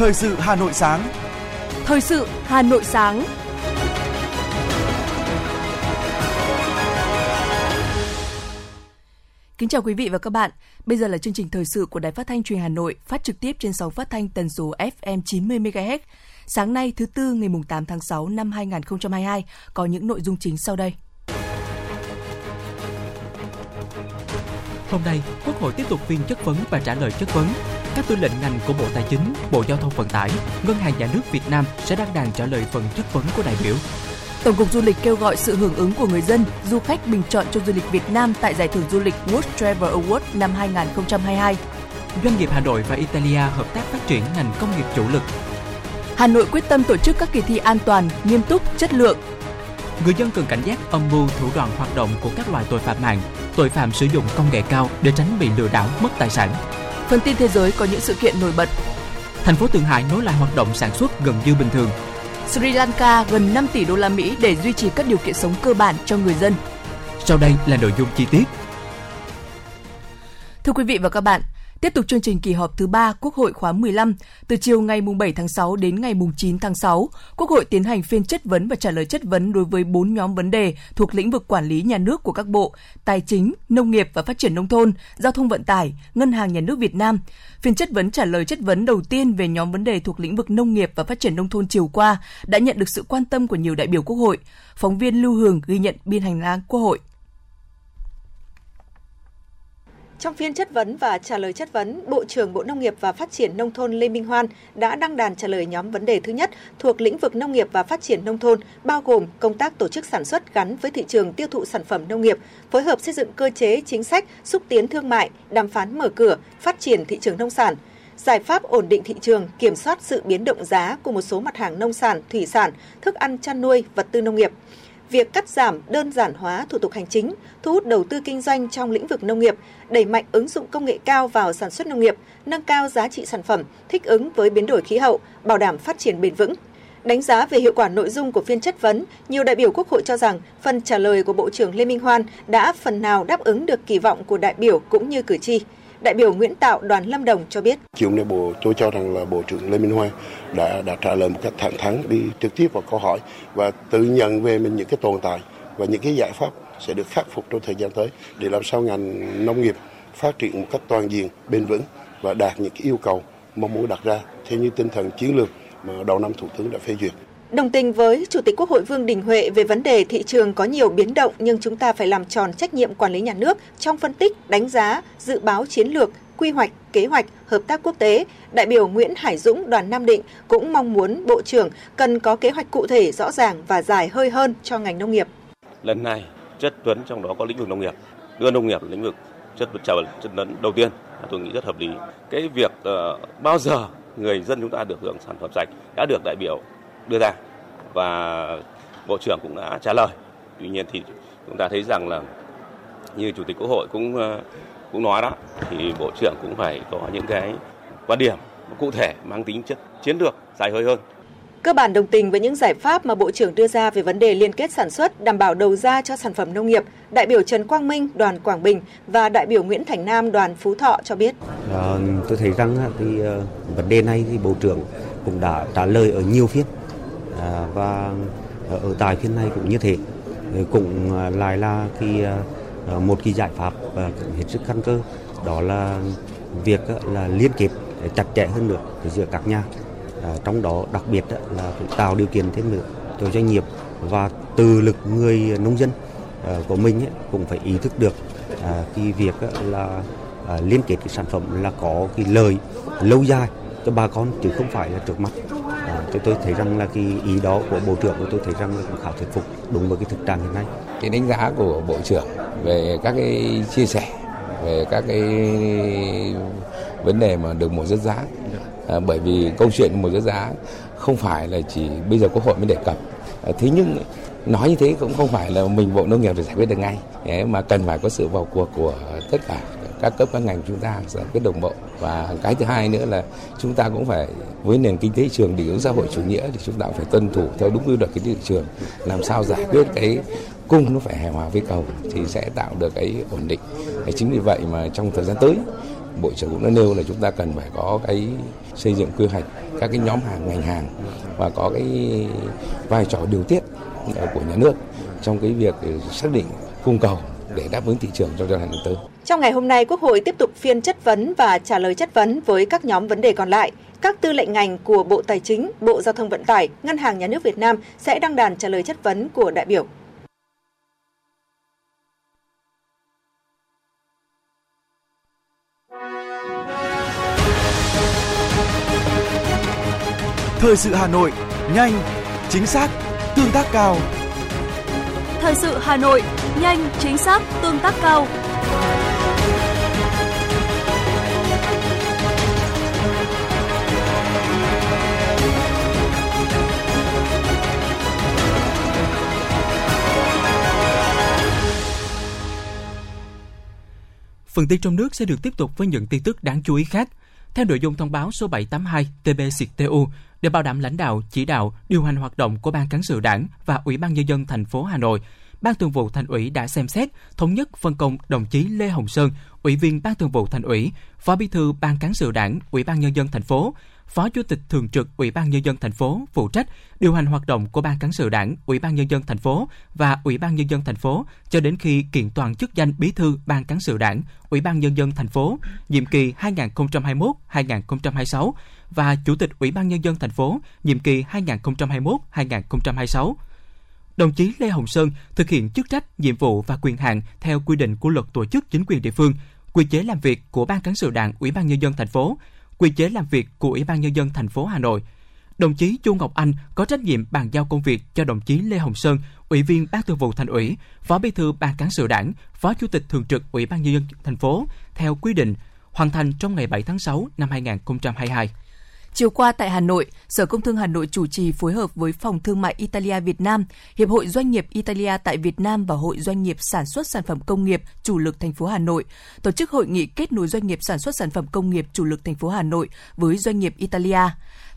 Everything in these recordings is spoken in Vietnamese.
Thời sự Hà Nội sáng. Thời sự Hà Nội sáng. Kính chào quý vị và các bạn. Bây giờ là chương trình thời sự của Đài Phát thanh Truyền Hà Nội, phát trực tiếp trên sóng phát thanh tần số FM 90 MHz. Sáng nay thứ tư ngày mùng 8 tháng 6 năm 2022 có những nội dung chính sau đây. Hôm nay, Quốc hội tiếp tục phiên chất vấn và trả lời chất vấn. Các tư lệnh ngành của Bộ Tài chính, Bộ Giao thông Vận tải, Ngân hàng Nhà nước Việt Nam sẽ đăng đàn trả lời phần chất vấn của đại biểu. Tổng cục Du lịch kêu gọi sự hưởng ứng của người dân, du khách bình chọn cho du lịch Việt Nam tại giải thưởng du lịch World Travel Award năm 2022. Doanh nghiệp Hà Nội và Italia hợp tác phát triển ngành công nghiệp chủ lực. Hà Nội quyết tâm tổ chức các kỳ thi an toàn, nghiêm túc, chất lượng. Người dân cần cảnh giác âm mưu thủ đoạn hoạt động của các loại tội phạm mạng, tội phạm sử dụng công nghệ cao để tránh bị lừa đảo mất tài sản. Phần tin thế giới có những sự kiện nổi bật. Thành phố Thượng Hải nối lại hoạt động sản xuất gần như bình thường. Sri Lanka gần 5 tỷ đô la Mỹ để duy trì các điều kiện sống cơ bản cho người dân. Sau đây là nội dung chi tiết. Thưa quý vị và các bạn, Tiếp tục chương trình kỳ họp thứ 3 Quốc hội khóa 15, từ chiều ngày 7 tháng 6 đến ngày 9 tháng 6, Quốc hội tiến hành phiên chất vấn và trả lời chất vấn đối với 4 nhóm vấn đề thuộc lĩnh vực quản lý nhà nước của các bộ Tài chính, Nông nghiệp và Phát triển Nông thôn, Giao thông Vận tải, Ngân hàng Nhà nước Việt Nam. Phiên chất vấn trả lời chất vấn đầu tiên về nhóm vấn đề thuộc lĩnh vực nông nghiệp và phát triển nông thôn chiều qua đã nhận được sự quan tâm của nhiều đại biểu Quốc hội. Phóng viên Lưu Hường ghi nhận biên hành lang Quốc hội. Trong phiên chất vấn và trả lời chất vấn, Bộ trưởng Bộ Nông nghiệp và Phát triển Nông thôn Lê Minh Hoan đã đăng đàn trả lời nhóm vấn đề thứ nhất thuộc lĩnh vực nông nghiệp và phát triển nông thôn, bao gồm công tác tổ chức sản xuất gắn với thị trường tiêu thụ sản phẩm nông nghiệp, phối hợp xây dựng cơ chế chính sách, xúc tiến thương mại, đàm phán mở cửa, phát triển thị trường nông sản, giải pháp ổn định thị trường, kiểm soát sự biến động giá của một số mặt hàng nông sản, thủy sản, thức ăn chăn nuôi, vật tư nông nghiệp – việc cắt giảm đơn giản hóa thủ tục hành chính, thu hút đầu tư kinh doanh trong lĩnh vực nông nghiệp, đẩy mạnh ứng dụng công nghệ cao vào sản xuất nông nghiệp, nâng cao giá trị sản phẩm, thích ứng với biến đổi khí hậu, bảo đảm phát triển bền vững. Đánh giá về hiệu quả nội dung của phiên chất vấn, nhiều đại biểu Quốc hội cho rằng phần trả lời của Bộ trưởng Lê Minh Hoan đã phần nào đáp ứng được kỳ vọng của đại biểu cũng như cử tri. Đại biểu Nguyễn Tạo đoàn Lâm Đồng cho biết. Chiều nay bộ tôi cho rằng là Bộ trưởng Lê Minh Hoa đã đã trả lời một cách thẳng thắn đi trực tiếp vào câu hỏi và tự nhận về mình những cái tồn tại và những cái giải pháp sẽ được khắc phục trong thời gian tới để làm sao ngành nông nghiệp phát triển một cách toàn diện, bền vững và đạt những cái yêu cầu mong muốn đặt ra theo như tinh thần chiến lược mà đầu năm Thủ tướng đã phê duyệt. Đồng tình với Chủ tịch Quốc hội Vương Đình Huệ về vấn đề thị trường có nhiều biến động nhưng chúng ta phải làm tròn trách nhiệm quản lý nhà nước trong phân tích, đánh giá, dự báo chiến lược, quy hoạch, kế hoạch, hợp tác quốc tế, đại biểu Nguyễn Hải Dũng đoàn Nam Định cũng mong muốn Bộ trưởng cần có kế hoạch cụ thể rõ ràng và dài hơi hơn cho ngành nông nghiệp. Lần này chất vấn trong đó có lĩnh vực nông nghiệp, đưa nông nghiệp là lĩnh vực chất trả chất vấn đầu tiên tôi nghĩ rất hợp lý. Cái việc uh, bao giờ người dân chúng ta được hưởng sản phẩm sạch đã được đại biểu đưa ra và bộ trưởng cũng đã trả lời. Tuy nhiên thì chúng ta thấy rằng là như chủ tịch quốc hội cũng ờ, cũng nói đó thì bộ trưởng cũng phải có những cái quan điểm cụ thể mang tính chất chiến lược dài hơi hơn Cơ bản đồng tình với những giải pháp mà Bộ trưởng đưa ra về vấn đề liên kết sản xuất, đảm bảo đầu ra cho sản phẩm nông nghiệp, đại biểu Trần Quang Minh, đoàn Quảng Bình và đại biểu Nguyễn Thành Nam, đoàn Phú Thọ cho biết. À, tôi thấy rằng thì uh, vấn đề này thì Bộ trưởng cũng đã trả lời ở nhiều phiên À, và à, ở tại phiên này cũng như thế. Cũng à, lại là cái một cái giải pháp hết sức căn cơ. Đó là việc là liên kết chặt chẽ hơn nữa giữa các nhà. Trong đó đặc biệt là tạo điều kiện thêm nữa cho doanh nghiệp và từ lực người nông dân của mình cũng phải ý thức được cái việc là liên kết cái sản phẩm là có cái lời lâu dài cho bà con chứ không phải là trước mắt à, tôi thấy rằng là cái ý đó của bộ trưởng của tôi thấy rằng là cũng khá thuyết phục đúng với cái thực trạng hiện nay. Cái đánh giá của bộ trưởng về các cái chia sẻ về các cái vấn đề mà được một rất giá. À, bởi vì câu chuyện một rất giá không phải là chỉ bây giờ quốc hội mới đề cập. À, thế nhưng nói như thế cũng không phải là mình bộ nông nghiệp để giải quyết được ngay. Mà cần phải có sự vào cuộc của tất cả các cấp, các ngành chúng ta giải quyết đồng bộ và cái thứ hai nữa là chúng ta cũng phải, với nền kinh tế thị trường, định hướng xã hội chủ nghĩa thì chúng ta cũng phải tuân thủ theo đúng quy luật kinh tế thị trường, làm sao giải quyết cái cung nó phải hài hòa với cầu thì sẽ tạo được cái ổn định chính vì vậy mà trong thời gian tới, Bộ trưởng cũng đã nêu là chúng ta cần phải có cái xây dựng quy hoạch các cái nhóm hàng, ngành hàng và có cái vai trò điều tiết ờ, của nhà nước trong cái việc xác định cung cầu để đáp ứng thị trường trong giai đoạn tới. Trong ngày hôm nay, Quốc hội tiếp tục phiên chất vấn và trả lời chất vấn với các nhóm vấn đề còn lại. Các tư lệnh ngành của Bộ Tài chính, Bộ Giao thông Vận tải, Ngân hàng Nhà nước Việt Nam sẽ đăng đàn trả lời chất vấn của đại biểu. Thời sự Hà Nội, nhanh, chính xác, tương tác cao. Thời sự Hà Nội, nhanh, chính xác, tương tác cao. Phần tin trong nước sẽ được tiếp tục với những tin tức đáng chú ý khác. Theo nội dung thông báo số 782 TBCTU, để bảo đảm lãnh đạo, chỉ đạo, điều hành hoạt động của Ban Cán sự Đảng và Ủy ban Nhân dân thành phố Hà Nội, Ban Thường vụ Thành ủy đã xem xét thống nhất phân công đồng chí Lê Hồng Sơn, Ủy viên Ban Thường vụ Thành ủy, Phó Bí thư Ban Cán sự Đảng, Ủy ban Nhân dân thành phố, Phó Chủ tịch thường trực Ủy ban nhân dân thành phố phụ trách điều hành hoạt động của Ban cán sự Đảng, Ủy ban nhân dân thành phố và Ủy ban nhân dân thành phố cho đến khi kiện toàn chức danh Bí thư Ban cán sự Đảng, Ủy ban nhân dân thành phố nhiệm kỳ 2021-2026 và Chủ tịch Ủy ban nhân dân thành phố nhiệm kỳ 2021-2026. Đồng chí Lê Hồng Sơn thực hiện chức trách, nhiệm vụ và quyền hạn theo quy định của Luật Tổ chức Chính quyền địa phương, quy chế làm việc của Ban cán sự Đảng, Ủy ban nhân dân thành phố quy chế làm việc của Ủy ban nhân dân thành phố Hà Nội. Đồng chí Chu Ngọc Anh có trách nhiệm bàn giao công việc cho đồng chí Lê Hồng Sơn, Ủy viên Ban Thường vụ Thành ủy, Phó Bí thư Ban cán sự Đảng, Phó Chủ tịch thường trực Ủy ban nhân dân thành phố theo quy định, hoàn thành trong ngày 7 tháng 6 năm 2022. Chiều qua tại Hà Nội, Sở Công Thương Hà Nội chủ trì phối hợp với Phòng Thương mại Italia Việt Nam, Hiệp hội Doanh nghiệp Italia tại Việt Nam và Hội Doanh nghiệp Sản xuất Sản phẩm Công nghiệp chủ lực thành phố Hà Nội tổ chức hội nghị kết nối doanh nghiệp sản xuất sản phẩm công nghiệp chủ lực thành phố Hà Nội với doanh nghiệp Italia.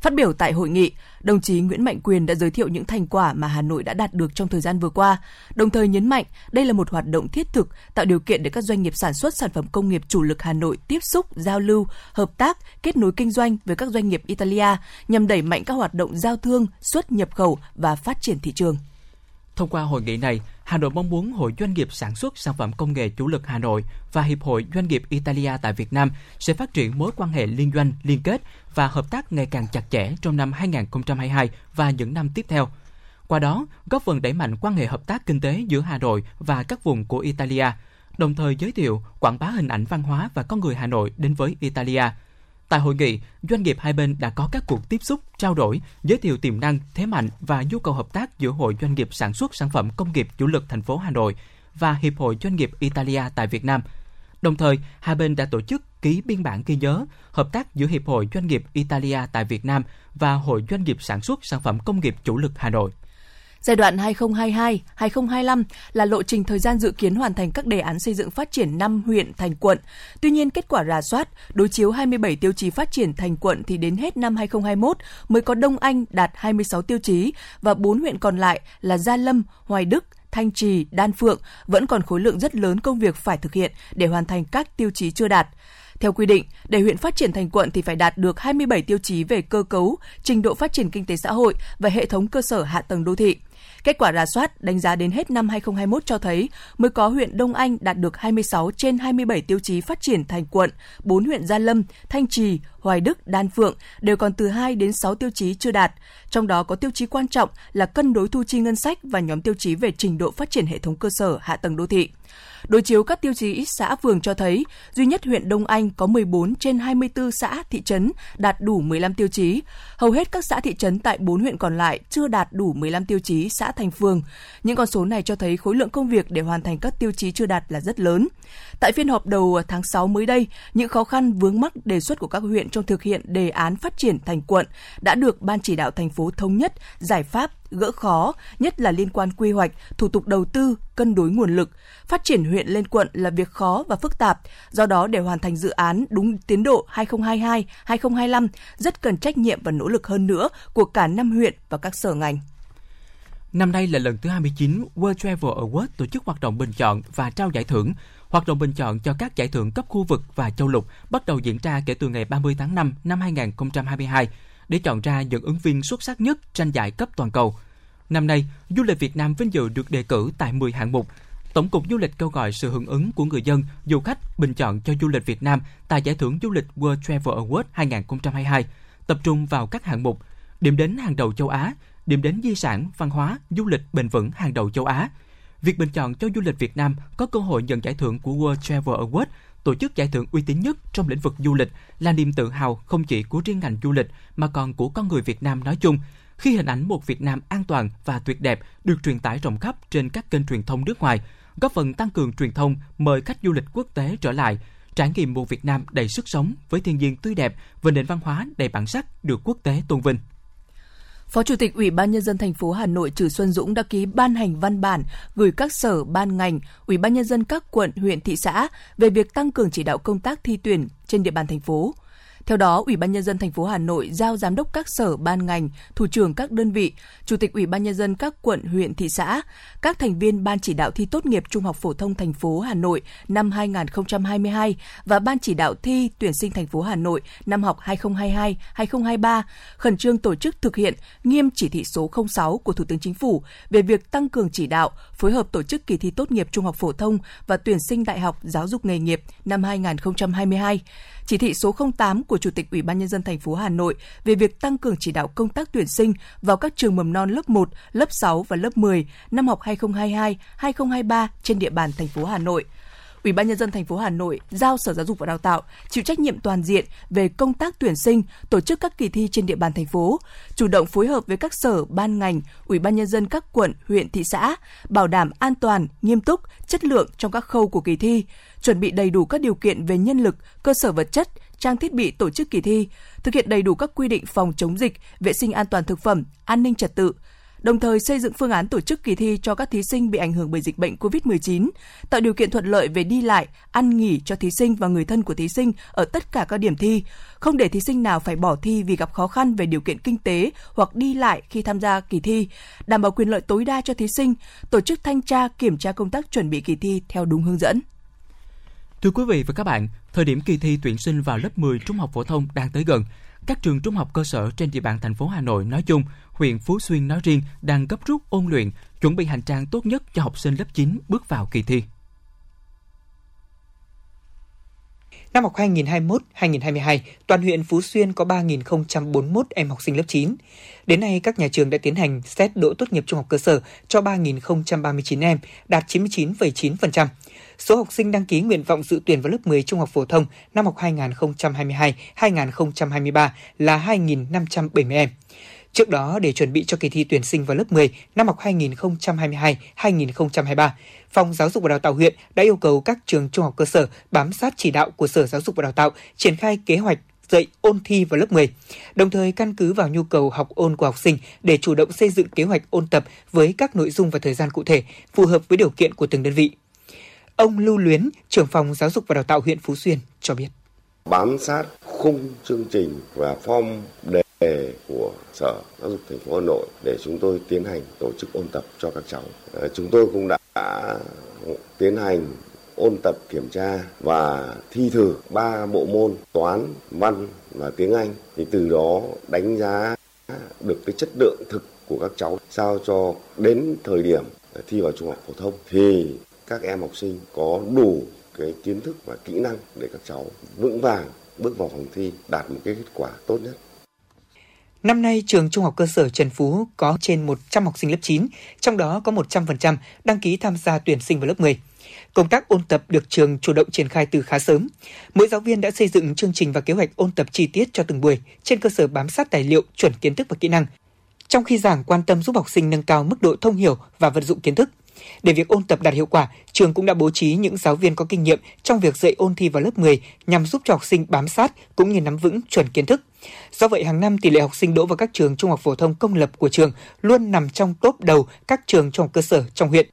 Phát biểu tại hội nghị, đồng chí Nguyễn Mạnh Quyền đã giới thiệu những thành quả mà Hà Nội đã đạt được trong thời gian vừa qua, đồng thời nhấn mạnh đây là một hoạt động thiết thực tạo điều kiện để các doanh nghiệp sản xuất sản phẩm công nghiệp chủ lực Hà Nội tiếp xúc, giao lưu, hợp tác, kết nối kinh doanh với các doanh nghiệp Italia nhằm đẩy mạnh các hoạt động giao thương, xuất nhập khẩu và phát triển thị trường. Thông qua hội nghị này, Hà Nội mong muốn Hội Doanh nghiệp Sản xuất Sản phẩm Công nghệ Chủ lực Hà Nội và Hiệp hội Doanh nghiệp Italia tại Việt Nam sẽ phát triển mối quan hệ liên doanh, liên kết và hợp tác ngày càng chặt chẽ trong năm 2022 và những năm tiếp theo. Qua đó, góp phần đẩy mạnh quan hệ hợp tác kinh tế giữa Hà Nội và các vùng của Italia, đồng thời giới thiệu, quảng bá hình ảnh văn hóa và con người Hà Nội đến với Italia – Tại hội nghị, doanh nghiệp hai bên đã có các cuộc tiếp xúc, trao đổi, giới thiệu tiềm năng, thế mạnh và nhu cầu hợp tác giữa Hội Doanh nghiệp Sản xuất Sản phẩm Công nghiệp Chủ lực thành phố Hà Nội và Hiệp hội Doanh nghiệp Italia tại Việt Nam. Đồng thời, hai bên đã tổ chức ký biên bản ghi nhớ hợp tác giữa Hiệp hội Doanh nghiệp Italia tại Việt Nam và Hội Doanh nghiệp Sản xuất Sản phẩm Công nghiệp Chủ lực Hà Nội. Giai đoạn 2022-2025 là lộ trình thời gian dự kiến hoàn thành các đề án xây dựng phát triển 5 huyện thành quận. Tuy nhiên, kết quả rà soát, đối chiếu 27 tiêu chí phát triển thành quận thì đến hết năm 2021 mới có Đông Anh đạt 26 tiêu chí và 4 huyện còn lại là Gia Lâm, Hoài Đức, Thanh Trì, Đan Phượng vẫn còn khối lượng rất lớn công việc phải thực hiện để hoàn thành các tiêu chí chưa đạt. Theo quy định, để huyện phát triển thành quận thì phải đạt được 27 tiêu chí về cơ cấu, trình độ phát triển kinh tế xã hội và hệ thống cơ sở hạ tầng đô thị. Kết quả rà soát đánh giá đến hết năm 2021 cho thấy mới có huyện Đông Anh đạt được 26 trên 27 tiêu chí phát triển thành quận, 4 huyện Gia Lâm, Thanh Trì, Hoài Đức, Đan Phượng đều còn từ 2 đến 6 tiêu chí chưa đạt. Trong đó có tiêu chí quan trọng là cân đối thu chi ngân sách và nhóm tiêu chí về trình độ phát triển hệ thống cơ sở hạ tầng đô thị. Đối chiếu các tiêu chí xã phường cho thấy, duy nhất huyện Đông Anh có 14 trên 24 xã thị trấn đạt đủ 15 tiêu chí. Hầu hết các xã thị trấn tại 4 huyện còn lại chưa đạt đủ 15 tiêu chí xã thành phường. Những con số này cho thấy khối lượng công việc để hoàn thành các tiêu chí chưa đạt là rất lớn. Tại phiên họp đầu tháng 6 mới đây, những khó khăn vướng mắc đề xuất của các huyện trong thực hiện đề án phát triển thành quận đã được Ban chỉ đạo thành phố thống nhất giải pháp gỡ khó, nhất là liên quan quy hoạch, thủ tục đầu tư, cân đối nguồn lực. Phát triển huyện lên quận là việc khó và phức tạp, do đó để hoàn thành dự án đúng tiến độ 2022-2025 rất cần trách nhiệm và nỗ lực hơn nữa của cả năm huyện và các sở ngành. Năm nay là lần thứ 29 World Travel Award tổ chức hoạt động bình chọn và trao giải thưởng Hoạt động bình chọn cho các giải thưởng cấp khu vực và châu lục bắt đầu diễn ra kể từ ngày 30 tháng 5 năm 2022 để chọn ra những ứng viên xuất sắc nhất tranh giải cấp toàn cầu. Năm nay, du lịch Việt Nam vinh dự được đề cử tại 10 hạng mục. Tổng cục Du lịch kêu gọi sự hưởng ứng của người dân, du khách bình chọn cho du lịch Việt Nam tại giải thưởng du lịch World Travel Award 2022, tập trung vào các hạng mục điểm đến hàng đầu châu Á, điểm đến di sản, văn hóa, du lịch bền vững hàng đầu châu Á. Việc bình chọn cho du lịch Việt Nam có cơ hội nhận giải thưởng của World Travel Award, tổ chức giải thưởng uy tín nhất trong lĩnh vực du lịch, là niềm tự hào không chỉ của riêng ngành du lịch mà còn của con người Việt Nam nói chung. Khi hình ảnh một Việt Nam an toàn và tuyệt đẹp được truyền tải rộng khắp trên các kênh truyền thông nước ngoài, góp phần tăng cường truyền thông, mời khách du lịch quốc tế trở lại, trải nghiệm một Việt Nam đầy sức sống với thiên nhiên tươi đẹp và nền văn hóa đầy bản sắc được quốc tế tôn vinh. Phó Chủ tịch Ủy ban nhân dân thành phố Hà Nội Trử Xuân Dũng đã ký ban hành văn bản gửi các sở, ban ngành, Ủy ban nhân dân các quận, huyện, thị xã về việc tăng cường chỉ đạo công tác thi tuyển trên địa bàn thành phố. Theo đó, Ủy ban nhân dân thành phố Hà Nội giao giám đốc các sở ban ngành, thủ trưởng các đơn vị, chủ tịch Ủy ban nhân dân các quận, huyện, thị xã, các thành viên ban chỉ đạo thi tốt nghiệp trung học phổ thông thành phố Hà Nội năm 2022 và ban chỉ đạo thi tuyển sinh thành phố Hà Nội năm học 2022-2023 khẩn trương tổ chức thực hiện nghiêm chỉ thị số 06 của Thủ tướng Chính phủ về việc tăng cường chỉ đạo, phối hợp tổ chức kỳ thi tốt nghiệp trung học phổ thông và tuyển sinh đại học giáo dục nghề nghiệp năm 2022 chỉ thị số 08 của của Chủ tịch Ủy ban nhân dân thành phố Hà Nội về việc tăng cường chỉ đạo công tác tuyển sinh vào các trường mầm non lớp 1, lớp 6 và lớp 10 năm học 2022-2023 trên địa bàn thành phố Hà Nội. Ủy ban nhân dân thành phố Hà Nội giao Sở Giáo dục và Đào tạo chịu trách nhiệm toàn diện về công tác tuyển sinh, tổ chức các kỳ thi trên địa bàn thành phố, chủ động phối hợp với các sở, ban ngành, Ủy ban nhân dân các quận, huyện, thị xã, bảo đảm an toàn, nghiêm túc, chất lượng trong các khâu của kỳ thi, chuẩn bị đầy đủ các điều kiện về nhân lực, cơ sở vật chất, trang thiết bị tổ chức kỳ thi, thực hiện đầy đủ các quy định phòng chống dịch, vệ sinh an toàn thực phẩm, an ninh trật tự, đồng thời xây dựng phương án tổ chức kỳ thi cho các thí sinh bị ảnh hưởng bởi dịch bệnh COVID-19, tạo điều kiện thuận lợi về đi lại, ăn nghỉ cho thí sinh và người thân của thí sinh ở tất cả các điểm thi, không để thí sinh nào phải bỏ thi vì gặp khó khăn về điều kiện kinh tế hoặc đi lại khi tham gia kỳ thi, đảm bảo quyền lợi tối đa cho thí sinh, tổ chức thanh tra kiểm tra công tác chuẩn bị kỳ thi theo đúng hướng dẫn. Thưa quý vị và các bạn, thời điểm kỳ thi tuyển sinh vào lớp 10 trung học phổ thông đang tới gần. Các trường trung học cơ sở trên địa bàn thành phố Hà Nội nói chung, huyện Phú Xuyên nói riêng đang gấp rút ôn luyện, chuẩn bị hành trang tốt nhất cho học sinh lớp 9 bước vào kỳ thi. Năm học 2021-2022, toàn huyện Phú Xuyên có 3.041 em học sinh lớp 9. Đến nay, các nhà trường đã tiến hành xét đỗ tốt nghiệp trung học cơ sở cho 3.039 em, đạt 99,9%. Số học sinh đăng ký nguyện vọng dự tuyển vào lớp 10 trung học phổ thông năm học 2022-2023 là 2.570 em. Trước đó, để chuẩn bị cho kỳ thi tuyển sinh vào lớp 10 năm học 2022-2023, Phòng Giáo dục và Đào tạo huyện đã yêu cầu các trường trung học cơ sở bám sát chỉ đạo của Sở Giáo dục và Đào tạo triển khai kế hoạch dạy ôn thi vào lớp 10, đồng thời căn cứ vào nhu cầu học ôn của học sinh để chủ động xây dựng kế hoạch ôn tập với các nội dung và thời gian cụ thể phù hợp với điều kiện của từng đơn vị. Ông Lưu Luyến, trưởng phòng giáo dục và đào tạo huyện Phú Xuyên cho biết. Bám sát khung chương trình và form đề của Sở Giáo dục thành phố Hà Nội để chúng tôi tiến hành tổ chức ôn tập cho các cháu. Ờ, chúng tôi cũng đã tiến hành ôn tập kiểm tra và thi thử ba bộ môn toán, văn và tiếng Anh thì từ đó đánh giá được cái chất lượng thực của các cháu sao cho đến thời điểm thi vào trung học phổ thông thì các em học sinh có đủ cái kiến thức và kỹ năng để các cháu vững vàng bước vào phòng thi đạt một cái kết quả tốt nhất. Năm nay, trường Trung học cơ sở Trần Phú có trên 100 học sinh lớp 9, trong đó có 100% đăng ký tham gia tuyển sinh vào lớp 10. Công tác ôn tập được trường chủ động triển khai từ khá sớm. Mỗi giáo viên đã xây dựng chương trình và kế hoạch ôn tập chi tiết cho từng buổi trên cơ sở bám sát tài liệu, chuẩn kiến thức và kỹ năng. Trong khi giảng quan tâm giúp học sinh nâng cao mức độ thông hiểu và vận dụng kiến thức, để việc ôn tập đạt hiệu quả, trường cũng đã bố trí những giáo viên có kinh nghiệm trong việc dạy ôn thi vào lớp 10 nhằm giúp cho học sinh bám sát cũng như nắm vững chuẩn kiến thức. Do vậy, hàng năm tỷ lệ học sinh đỗ vào các trường trung học phổ thông công lập của trường luôn nằm trong top đầu các trường trung học cơ sở trong huyện.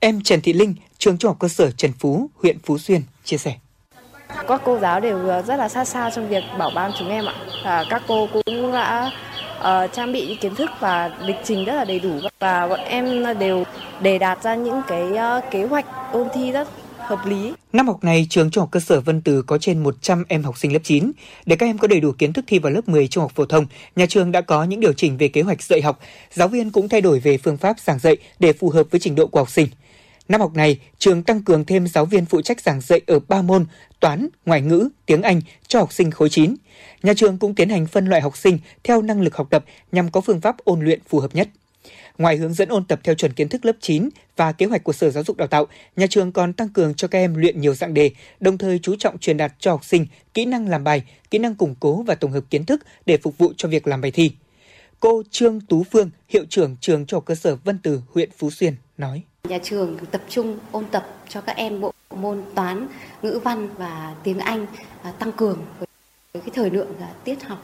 Em Trần Thị Linh, trường trung học cơ sở Trần Phú, huyện Phú Xuyên chia sẻ. Các cô giáo đều rất là sát sao trong việc bảo ban chúng em ạ. À, các cô cũng đã uh, trang bị những kiến thức và lịch trình rất là đầy đủ và bọn em đều đề đạt ra những cái uh, kế hoạch ôn thi rất hợp lý. Năm học này, trường Trung học cơ sở Vân Từ có trên 100 em học sinh lớp 9. Để các em có đầy đủ kiến thức thi vào lớp 10 trung học phổ thông, nhà trường đã có những điều chỉnh về kế hoạch dạy học. Giáo viên cũng thay đổi về phương pháp giảng dạy để phù hợp với trình độ của học sinh. Năm học này, trường tăng cường thêm giáo viên phụ trách giảng dạy ở 3 môn toán, ngoại ngữ, tiếng Anh cho học sinh khối 9. Nhà trường cũng tiến hành phân loại học sinh theo năng lực học tập nhằm có phương pháp ôn luyện phù hợp nhất. Ngoài hướng dẫn ôn tập theo chuẩn kiến thức lớp 9 và kế hoạch của Sở Giáo dục Đào tạo, nhà trường còn tăng cường cho các em luyện nhiều dạng đề, đồng thời chú trọng truyền đạt cho học sinh kỹ năng làm bài, kỹ năng củng cố và tổng hợp kiến thức để phục vụ cho việc làm bài thi. Cô Trương Tú Phương, hiệu trưởng trường trung học cơ sở Vân Từ, huyện Phú Xuyên nói: Nhà trường tập trung ôn tập cho các em bộ môn toán, ngữ văn và tiếng Anh à, tăng cường với cái thời lượng à, tiết học.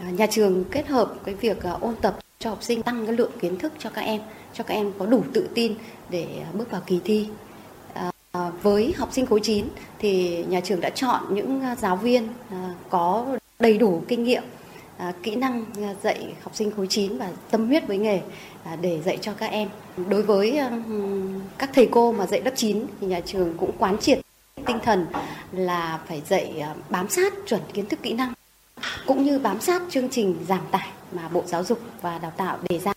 À, nhà trường kết hợp cái việc à, ôn tập cho học sinh tăng cái lượng kiến thức cho các em, cho các em có đủ tự tin để à, bước vào kỳ thi. À, với học sinh khối 9 thì nhà trường đã chọn những à, giáo viên à, có đầy đủ kinh nghiệm, À, kỹ năng à, dạy học sinh khối 9 và tâm huyết với nghề à, để dạy cho các em. Đối với các thầy cô mà dạy lớp 9 thì nhà trường cũng quán triệt tinh thần là phải dạy bám sát chuẩn kiến thức kỹ năng cũng như bám sát chương trình giảm tải mà Bộ Giáo dục và Đào tạo đề ra.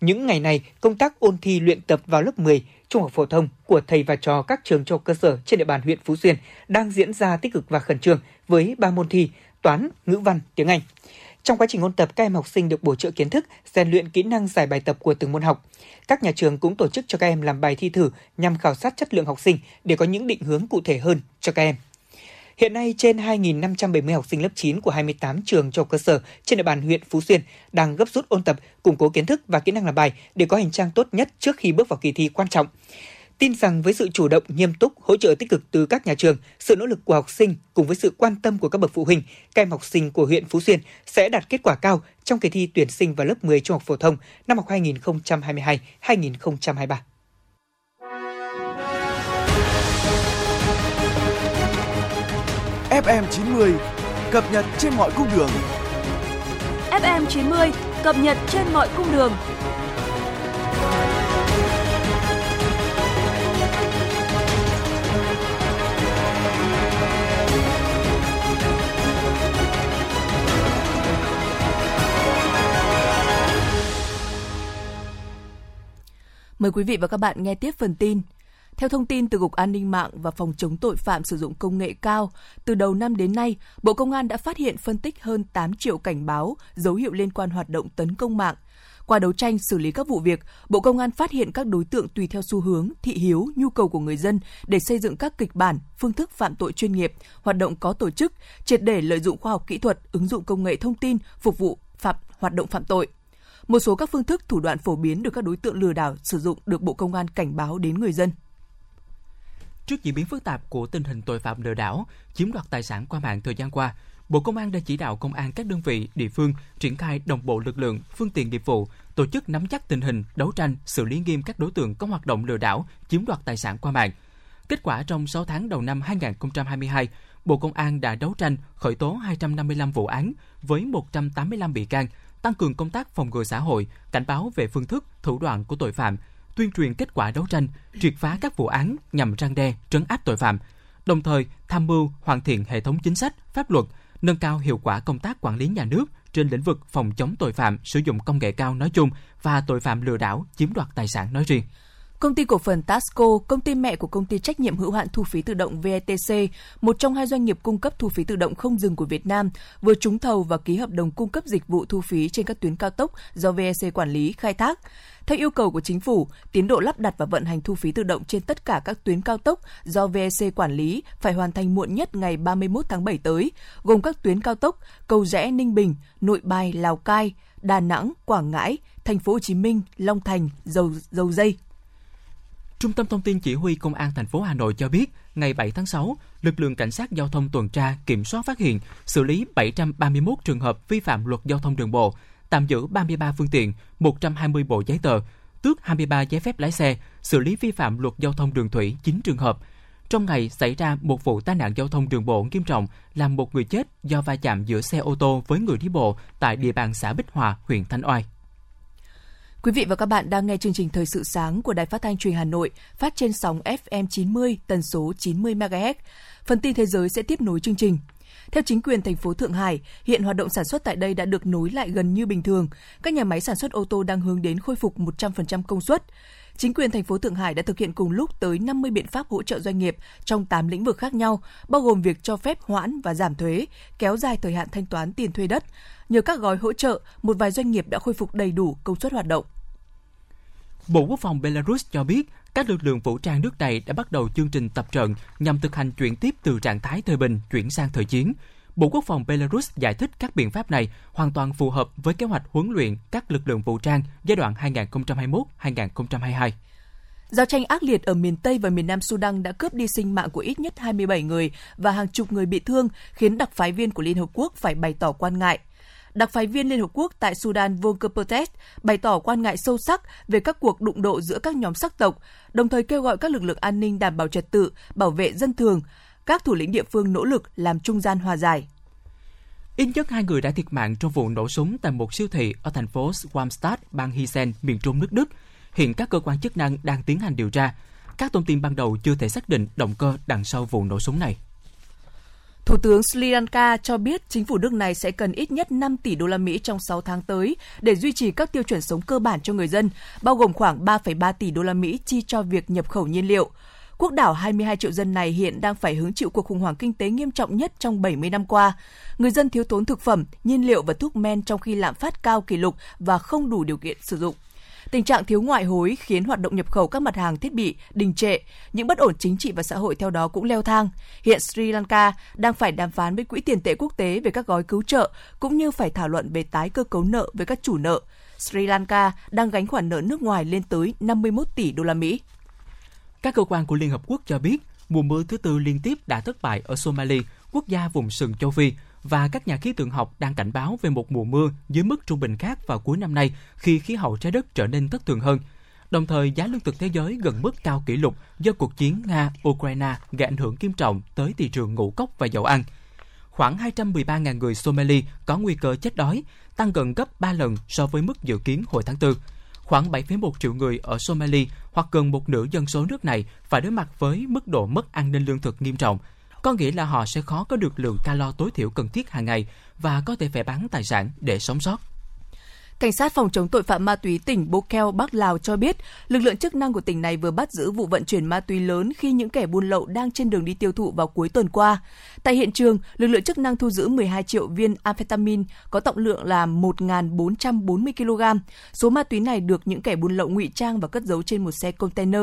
Những ngày này, công tác ôn thi luyện tập vào lớp 10 trung học phổ thông của thầy và trò các trường trung cơ sở trên địa bàn huyện Phú Xuyên đang diễn ra tích cực và khẩn trương với ba môn thi toán, ngữ văn, tiếng Anh. Trong quá trình ôn tập, các em học sinh được bổ trợ kiến thức, rèn luyện kỹ năng giải bài tập của từng môn học. Các nhà trường cũng tổ chức cho các em làm bài thi thử nhằm khảo sát chất lượng học sinh để có những định hướng cụ thể hơn cho các em. Hiện nay, trên 2.570 học sinh lớp 9 của 28 trường trung cơ sở trên địa bàn huyện Phú Xuyên đang gấp rút ôn tập, củng cố kiến thức và kỹ năng làm bài để có hành trang tốt nhất trước khi bước vào kỳ thi quan trọng. Tin rằng với sự chủ động, nghiêm túc, hỗ trợ tích cực từ các nhà trường, sự nỗ lực của học sinh cùng với sự quan tâm của các bậc phụ huynh, các em học sinh của huyện Phú Xuyên sẽ đạt kết quả cao trong kỳ thi tuyển sinh vào lớp 10 trung học phổ thông năm học 2022-2023. FM 90 cập nhật trên mọi cung đường. FM 90 cập nhật trên mọi cung đường. Mời quý vị và các bạn nghe tiếp phần tin. Theo thông tin từ Cục An ninh mạng và Phòng chống tội phạm sử dụng công nghệ cao, từ đầu năm đến nay, Bộ Công an đã phát hiện phân tích hơn 8 triệu cảnh báo, dấu hiệu liên quan hoạt động tấn công mạng. Qua đấu tranh xử lý các vụ việc, Bộ Công an phát hiện các đối tượng tùy theo xu hướng, thị hiếu, nhu cầu của người dân để xây dựng các kịch bản, phương thức phạm tội chuyên nghiệp, hoạt động có tổ chức, triệt để lợi dụng khoa học kỹ thuật, ứng dụng công nghệ thông tin phục vụ phạm hoạt động phạm tội. Một số các phương thức thủ đoạn phổ biến được các đối tượng lừa đảo sử dụng được Bộ Công an cảnh báo đến người dân. Trước diễn biến phức tạp của tình hình tội phạm lừa đảo, chiếm đoạt tài sản qua mạng thời gian qua, Bộ Công an đã chỉ đạo công an các đơn vị địa phương triển khai đồng bộ lực lượng, phương tiện nghiệp vụ, tổ chức nắm chắc tình hình, đấu tranh, xử lý nghiêm các đối tượng có hoạt động lừa đảo, chiếm đoạt tài sản qua mạng. Kết quả trong 6 tháng đầu năm 2022, Bộ Công an đã đấu tranh khởi tố 255 vụ án với 185 bị can, tăng cường công tác phòng ngừa xã hội, cảnh báo về phương thức, thủ đoạn của tội phạm, tuyên truyền kết quả đấu tranh, triệt phá các vụ án nhằm răng đe, trấn áp tội phạm, đồng thời tham mưu hoàn thiện hệ thống chính sách, pháp luật, nâng cao hiệu quả công tác quản lý nhà nước trên lĩnh vực phòng chống tội phạm sử dụng công nghệ cao nói chung và tội phạm lừa đảo chiếm đoạt tài sản nói riêng. Công ty cổ phần Tasco, công ty mẹ của công ty trách nhiệm hữu hạn thu phí tự động VETC, một trong hai doanh nghiệp cung cấp thu phí tự động không dừng của Việt Nam, vừa trúng thầu và ký hợp đồng cung cấp dịch vụ thu phí trên các tuyến cao tốc do VEC quản lý khai thác. Theo yêu cầu của chính phủ, tiến độ lắp đặt và vận hành thu phí tự động trên tất cả các tuyến cao tốc do VEC quản lý phải hoàn thành muộn nhất ngày 31 tháng 7 tới, gồm các tuyến cao tốc Cầu Rẽ Ninh Bình, Nội Bài Lào Cai, Đà Nẵng, Quảng Ngãi, Thành phố Hồ Chí Minh, Long Thành, Dầu Dầu Dây, Trung tâm Thông tin Chỉ huy Công an thành phố Hà Nội cho biết, ngày 7 tháng 6, lực lượng cảnh sát giao thông tuần tra kiểm soát phát hiện, xử lý 731 trường hợp vi phạm luật giao thông đường bộ, tạm giữ 33 phương tiện, 120 bộ giấy tờ, tước 23 giấy phép lái xe, xử lý vi phạm luật giao thông đường thủy 9 trường hợp. Trong ngày xảy ra một vụ tai nạn giao thông đường bộ nghiêm trọng làm một người chết do va chạm giữa xe ô tô với người đi bộ tại địa bàn xã Bích Hòa, huyện Thanh Oai. Quý vị và các bạn đang nghe chương trình Thời sự sáng của Đài Phát thanh Truyền Hà Nội, phát trên sóng FM 90 tần số 90 MHz. Phần tin thế giới sẽ tiếp nối chương trình. Theo chính quyền thành phố Thượng Hải, hiện hoạt động sản xuất tại đây đã được nối lại gần như bình thường. Các nhà máy sản xuất ô tô đang hướng đến khôi phục 100% công suất. Chính quyền thành phố Thượng Hải đã thực hiện cùng lúc tới 50 biện pháp hỗ trợ doanh nghiệp trong 8 lĩnh vực khác nhau, bao gồm việc cho phép hoãn và giảm thuế, kéo dài thời hạn thanh toán tiền thuê đất. Nhờ các gói hỗ trợ, một vài doanh nghiệp đã khôi phục đầy đủ công suất hoạt động. Bộ Quốc phòng Belarus cho biết các lực lượng vũ trang nước này đã bắt đầu chương trình tập trận nhằm thực hành chuyển tiếp từ trạng thái thời bình chuyển sang thời chiến. Bộ Quốc phòng Belarus giải thích các biện pháp này hoàn toàn phù hợp với kế hoạch huấn luyện các lực lượng vũ trang giai đoạn 2021-2022. Giao tranh ác liệt ở miền Tây và miền Nam Sudan đã cướp đi sinh mạng của ít nhất 27 người và hàng chục người bị thương, khiến đặc phái viên của Liên Hợp Quốc phải bày tỏ quan ngại. Đặc phái viên Liên Hợp Quốc tại Sudan Volker Perthes bày tỏ quan ngại sâu sắc về các cuộc đụng độ giữa các nhóm sắc tộc, đồng thời kêu gọi các lực lượng an ninh đảm bảo trật tự, bảo vệ dân thường, các thủ lĩnh địa phương nỗ lực làm trung gian hòa giải. Ít nhất hai người đã thiệt mạng trong vụ nổ súng tại một siêu thị ở thành phố Darmstadt, bang Hessen, miền trung nước Đức. Hiện các cơ quan chức năng đang tiến hành điều tra. Các thông tin ban đầu chưa thể xác định động cơ đằng sau vụ nổ súng này. Thủ tướng Sri Lanka cho biết chính phủ nước này sẽ cần ít nhất 5 tỷ đô la Mỹ trong 6 tháng tới để duy trì các tiêu chuẩn sống cơ bản cho người dân, bao gồm khoảng 3,3 tỷ đô la Mỹ chi cho việc nhập khẩu nhiên liệu. Quốc đảo 22 triệu dân này hiện đang phải hứng chịu cuộc khủng hoảng kinh tế nghiêm trọng nhất trong 70 năm qua. Người dân thiếu thốn thực phẩm, nhiên liệu và thuốc men trong khi lạm phát cao kỷ lục và không đủ điều kiện sử dụng. Tình trạng thiếu ngoại hối khiến hoạt động nhập khẩu các mặt hàng thiết bị đình trệ, những bất ổn chính trị và xã hội theo đó cũng leo thang. Hiện Sri Lanka đang phải đàm phán với Quỹ tiền tệ quốc tế về các gói cứu trợ cũng như phải thảo luận về tái cơ cấu nợ với các chủ nợ. Sri Lanka đang gánh khoản nợ nước ngoài lên tới 51 tỷ đô la Mỹ. Các cơ quan của Liên Hợp Quốc cho biết, mùa mưa thứ tư liên tiếp đã thất bại ở Somalia, quốc gia vùng sừng châu Phi, và các nhà khí tượng học đang cảnh báo về một mùa mưa dưới mức trung bình khác vào cuối năm nay khi khí hậu trái đất trở nên thất thường hơn. Đồng thời, giá lương thực thế giới gần mức cao kỷ lục do cuộc chiến Nga-Ukraine gây ảnh hưởng nghiêm trọng tới thị trường ngũ cốc và dầu ăn. Khoảng 213.000 người Somali có nguy cơ chết đói, tăng gần gấp 3 lần so với mức dự kiến hồi tháng 4 khoảng 7,1 triệu người ở Somalia hoặc gần một nửa dân số nước này phải đối mặt với mức độ mất an ninh lương thực nghiêm trọng. Có nghĩa là họ sẽ khó có được lượng calo tối thiểu cần thiết hàng ngày và có thể phải bán tài sản để sống sót. Cảnh sát phòng chống tội phạm ma túy tỉnh Bokeo, Bắc Lào cho biết, lực lượng chức năng của tỉnh này vừa bắt giữ vụ vận chuyển ma túy lớn khi những kẻ buôn lậu đang trên đường đi tiêu thụ vào cuối tuần qua. Tại hiện trường, lực lượng chức năng thu giữ 12 triệu viên amphetamine có tổng lượng là 1.440 kg. Số ma túy này được những kẻ buôn lậu ngụy trang và cất giấu trên một xe container.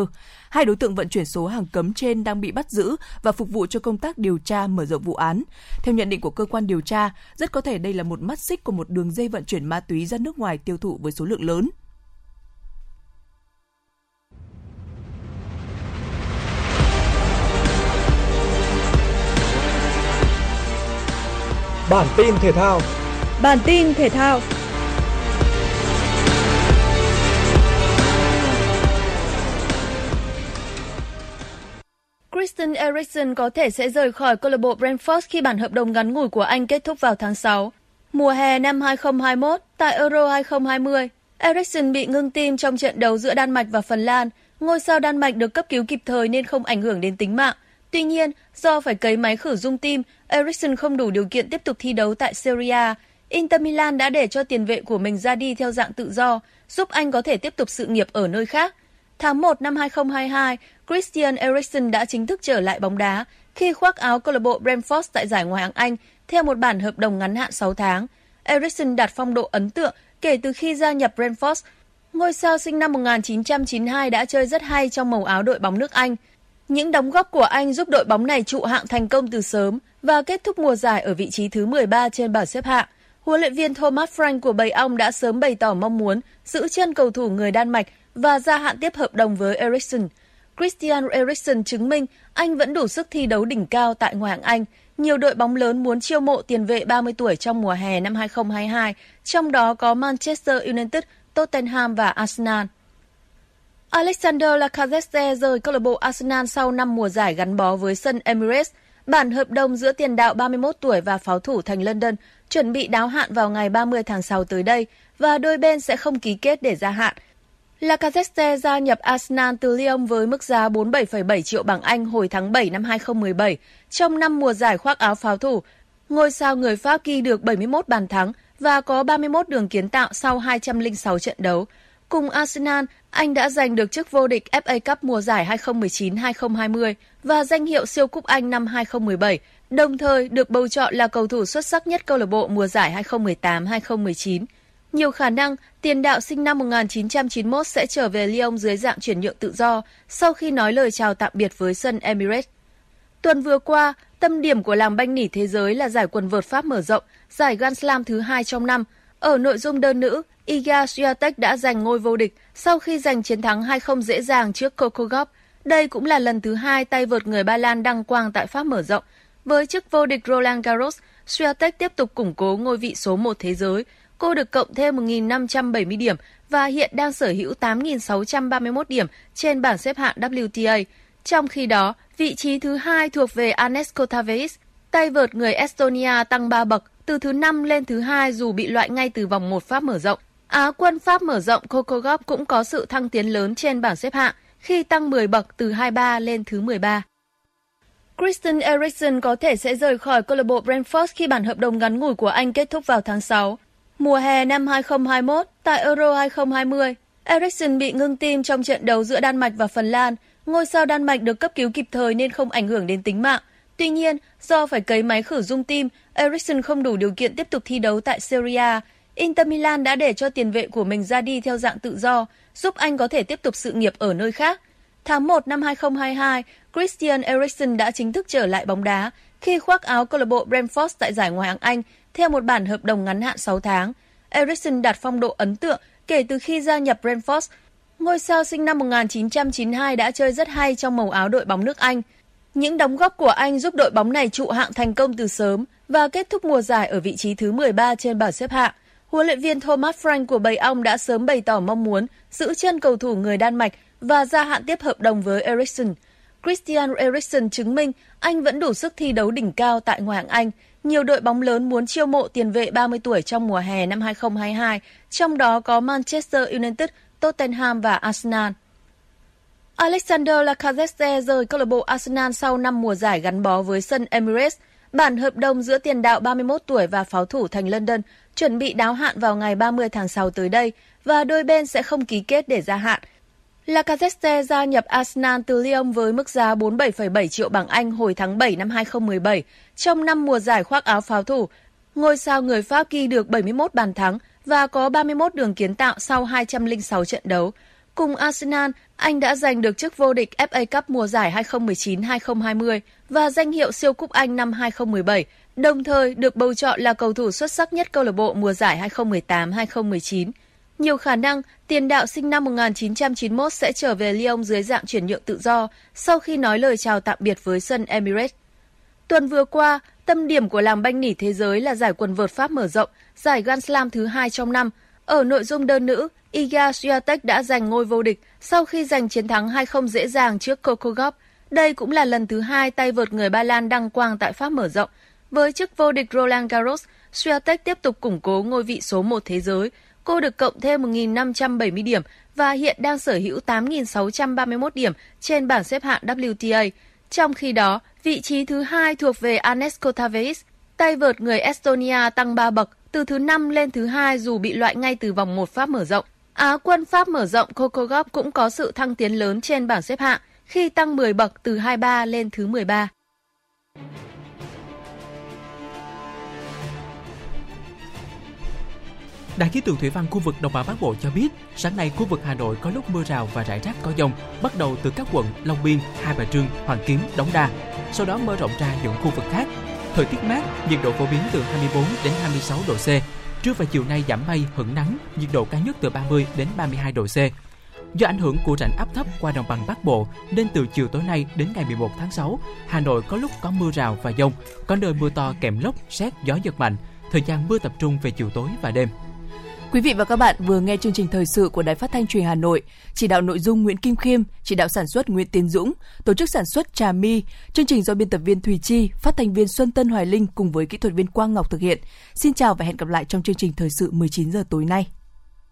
Hai đối tượng vận chuyển số hàng cấm trên đang bị bắt giữ và phục vụ cho công tác điều tra mở rộng vụ án. Theo nhận định của cơ quan điều tra, rất có thể đây là một mắt xích của một đường dây vận chuyển ma túy ra nước ngoài tiêu thụ với số lượng lớn. Bản tin thể thao Bản tin thể thao Christian Eriksen có thể sẽ rời khỏi câu lạc bộ Brentford khi bản hợp đồng ngắn ngủi của anh kết thúc vào tháng 6. Mùa hè năm 2021 tại Euro 2020, Eriksen bị ngưng tim trong trận đấu giữa Đan Mạch và Phần Lan. Ngôi sao Đan Mạch được cấp cứu kịp thời nên không ảnh hưởng đến tính mạng. Tuy nhiên, do phải cấy máy khử dung tim, Eriksen không đủ điều kiện tiếp tục thi đấu tại Serie A. Inter Milan đã để cho tiền vệ của mình ra đi theo dạng tự do, giúp anh có thể tiếp tục sự nghiệp ở nơi khác. Tháng 1 năm 2022, Christian Eriksen đã chính thức trở lại bóng đá khi khoác áo câu lạc bộ Brentford tại giải Ngoại hạng Anh theo một bản hợp đồng ngắn hạn 6 tháng. Eriksen đạt phong độ ấn tượng kể từ khi gia nhập Brentford. Ngôi sao sinh năm 1992 đã chơi rất hay trong màu áo đội bóng nước Anh. Những đóng góp của anh giúp đội bóng này trụ hạng thành công từ sớm và kết thúc mùa giải ở vị trí thứ 13 trên bảng xếp hạng. Huấn luyện viên Thomas Frank của Bầy Ong đã sớm bày tỏ mong muốn giữ chân cầu thủ người Đan Mạch và gia hạn tiếp hợp đồng với Eriksen. Christian Eriksen chứng minh anh vẫn đủ sức thi đấu đỉnh cao tại ngoại hạng Anh. Nhiều đội bóng lớn muốn chiêu mộ tiền vệ 30 tuổi trong mùa hè năm 2022, trong đó có Manchester United, Tottenham và Arsenal. Alexander Lacazette rời câu lạc bộ Arsenal sau năm mùa giải gắn bó với sân Emirates. Bản hợp đồng giữa tiền đạo 31 tuổi và pháo thủ thành London chuẩn bị đáo hạn vào ngày 30 tháng 6 tới đây và đôi bên sẽ không ký kết để gia hạn Lacazette gia nhập Arsenal từ Lyon với mức giá 47,7 triệu bảng Anh hồi tháng 7 năm 2017. Trong năm mùa giải khoác áo pháo thủ, ngôi sao người Pháp ghi được 71 bàn thắng và có 31 đường kiến tạo sau 206 trận đấu. Cùng Arsenal, anh đã giành được chức vô địch FA Cup mùa giải 2019-2020 và danh hiệu siêu cúp Anh năm 2017, đồng thời được bầu chọn là cầu thủ xuất sắc nhất câu lạc bộ mùa giải 2018-2019. Nhiều khả năng, tiền đạo sinh năm 1991 sẽ trở về Lyon dưới dạng chuyển nhượng tự do sau khi nói lời chào tạm biệt với sân Emirates. Tuần vừa qua, tâm điểm của làng banh nỉ thế giới là giải quần vợt Pháp mở rộng, giải Grand Slam thứ hai trong năm. Ở nội dung đơn nữ, Iga Swiatek đã giành ngôi vô địch sau khi giành chiến thắng 2-0 dễ dàng trước Coco Gauff. Đây cũng là lần thứ hai tay vợt người Ba Lan đăng quang tại Pháp mở rộng. Với chức vô địch Roland Garros, Swiatek tiếp tục củng cố ngôi vị số 1 thế giới. Cô được cộng thêm 1.570 điểm và hiện đang sở hữu 8.631 điểm trên bảng xếp hạng WTA. Trong khi đó, vị trí thứ hai thuộc về Anes Kotaveis, tay vợt người Estonia tăng 3 bậc, từ thứ 5 lên thứ hai dù bị loại ngay từ vòng 1 Pháp mở rộng. Á quân Pháp mở rộng Coco Gauff cũng có sự thăng tiến lớn trên bảng xếp hạng khi tăng 10 bậc từ 23 lên thứ 13. Christian Eriksen có thể sẽ rời khỏi câu lạc bộ Brentford khi bản hợp đồng ngắn ngủi của anh kết thúc vào tháng 6. Mùa hè năm 2021, tại Euro 2020, Eriksen bị ngưng tim trong trận đấu giữa Đan Mạch và Phần Lan. Ngôi sao Đan Mạch được cấp cứu kịp thời nên không ảnh hưởng đến tính mạng. Tuy nhiên, do phải cấy máy khử dung tim, Eriksen không đủ điều kiện tiếp tục thi đấu tại Serie Inter Milan đã để cho tiền vệ của mình ra đi theo dạng tự do, giúp anh có thể tiếp tục sự nghiệp ở nơi khác. Tháng 1 năm 2022, Christian Eriksen đã chính thức trở lại bóng đá khi khoác áo câu lạc bộ Brentford tại giải Ngoại hạng Anh theo một bản hợp đồng ngắn hạn 6 tháng. Eriksen đạt phong độ ấn tượng kể từ khi gia nhập Brentford. Ngôi sao sinh năm 1992 đã chơi rất hay trong màu áo đội bóng nước Anh. Những đóng góp của anh giúp đội bóng này trụ hạng thành công từ sớm và kết thúc mùa giải ở vị trí thứ 13 trên bảng xếp hạng. Huấn luyện viên Thomas Frank của Bầy Ong đã sớm bày tỏ mong muốn giữ chân cầu thủ người Đan Mạch và gia hạn tiếp hợp đồng với Eriksen. Christian Eriksen chứng minh anh vẫn đủ sức thi đấu đỉnh cao tại Ngoại hạng Anh. Nhiều đội bóng lớn muốn chiêu mộ tiền vệ 30 tuổi trong mùa hè năm 2022, trong đó có Manchester United, Tottenham và Arsenal. Alexander Lacazette rời câu lạc bộ Arsenal sau năm mùa giải gắn bó với sân Emirates. Bản hợp đồng giữa tiền đạo 31 tuổi và pháo thủ thành London chuẩn bị đáo hạn vào ngày 30 tháng 6 tới đây và đôi bên sẽ không ký kết để gia hạn. Lacazette gia nhập Arsenal từ Lyon với mức giá 47,7 triệu bảng Anh hồi tháng 7 năm 2017. Trong năm mùa giải khoác áo pháo thủ, ngôi sao người Pháp ghi được 71 bàn thắng và có 31 đường kiến tạo sau 206 trận đấu. Cùng Arsenal, anh đã giành được chức vô địch FA Cup mùa giải 2019-2020 và danh hiệu siêu cúp Anh năm 2017, đồng thời được bầu chọn là cầu thủ xuất sắc nhất câu lạc bộ mùa giải 2018-2019. Nhiều khả năng, tiền đạo sinh năm 1991 sẽ trở về Lyon dưới dạng chuyển nhượng tự do sau khi nói lời chào tạm biệt với sân Emirates. Tuần vừa qua, tâm điểm của làng banh nỉ thế giới là giải quần vợt Pháp mở rộng, giải Grand Slam thứ hai trong năm. Ở nội dung đơn nữ, Iga Swiatek đã giành ngôi vô địch sau khi giành chiến thắng 2-0 dễ dàng trước Coco Gauff. Đây cũng là lần thứ hai tay vợt người Ba Lan đăng quang tại Pháp mở rộng. Với chức vô địch Roland Garros, Swiatek tiếp tục củng cố ngôi vị số 1 thế giới. Cô được cộng thêm 1.570 điểm và hiện đang sở hữu 8.631 điểm trên bảng xếp hạng WTA. Trong khi đó, vị trí thứ hai thuộc về Anes Kotaveis, tay vợt người Estonia tăng 3 bậc, từ thứ 5 lên thứ hai dù bị loại ngay từ vòng 1 Pháp mở rộng. Á quân Pháp mở rộng Coco Gauff cũng có sự thăng tiến lớn trên bảng xếp hạng khi tăng 10 bậc từ 23 lên thứ 13. Đài khí tượng thủy văn khu vực Đồng bằng Bắc Bộ cho biết, sáng nay khu vực Hà Nội có lúc mưa rào và rải rác có dông, bắt đầu từ các quận Long Biên, Hai Bà Trưng, Hoàng Kiếm, Đống Đa. Sau đó mưa rộng ra những khu vực khác. Thời tiết mát, nhiệt độ phổ biến từ 24 đến 26 độ C. Trưa và chiều nay giảm mây, hưởng nắng, nhiệt độ cao nhất từ 30 đến 32 độ C. Do ảnh hưởng của rãnh áp thấp qua đồng bằng Bắc Bộ, nên từ chiều tối nay đến ngày 11 tháng 6, Hà Nội có lúc có mưa rào và dông, có nơi mưa to kèm lốc, xét, gió giật mạnh. Thời gian mưa tập trung về chiều tối và đêm. Quý vị và các bạn vừa nghe chương trình thời sự của Đài Phát thanh Truyền Hà Nội, chỉ đạo nội dung Nguyễn Kim Khiêm, chỉ đạo sản xuất Nguyễn Tiến Dũng, tổ chức sản xuất Trà Mi, chương trình do biên tập viên Thùy Chi, phát thanh viên Xuân Tân Hoài Linh cùng với kỹ thuật viên Quang Ngọc thực hiện. Xin chào và hẹn gặp lại trong chương trình thời sự 19 giờ tối nay.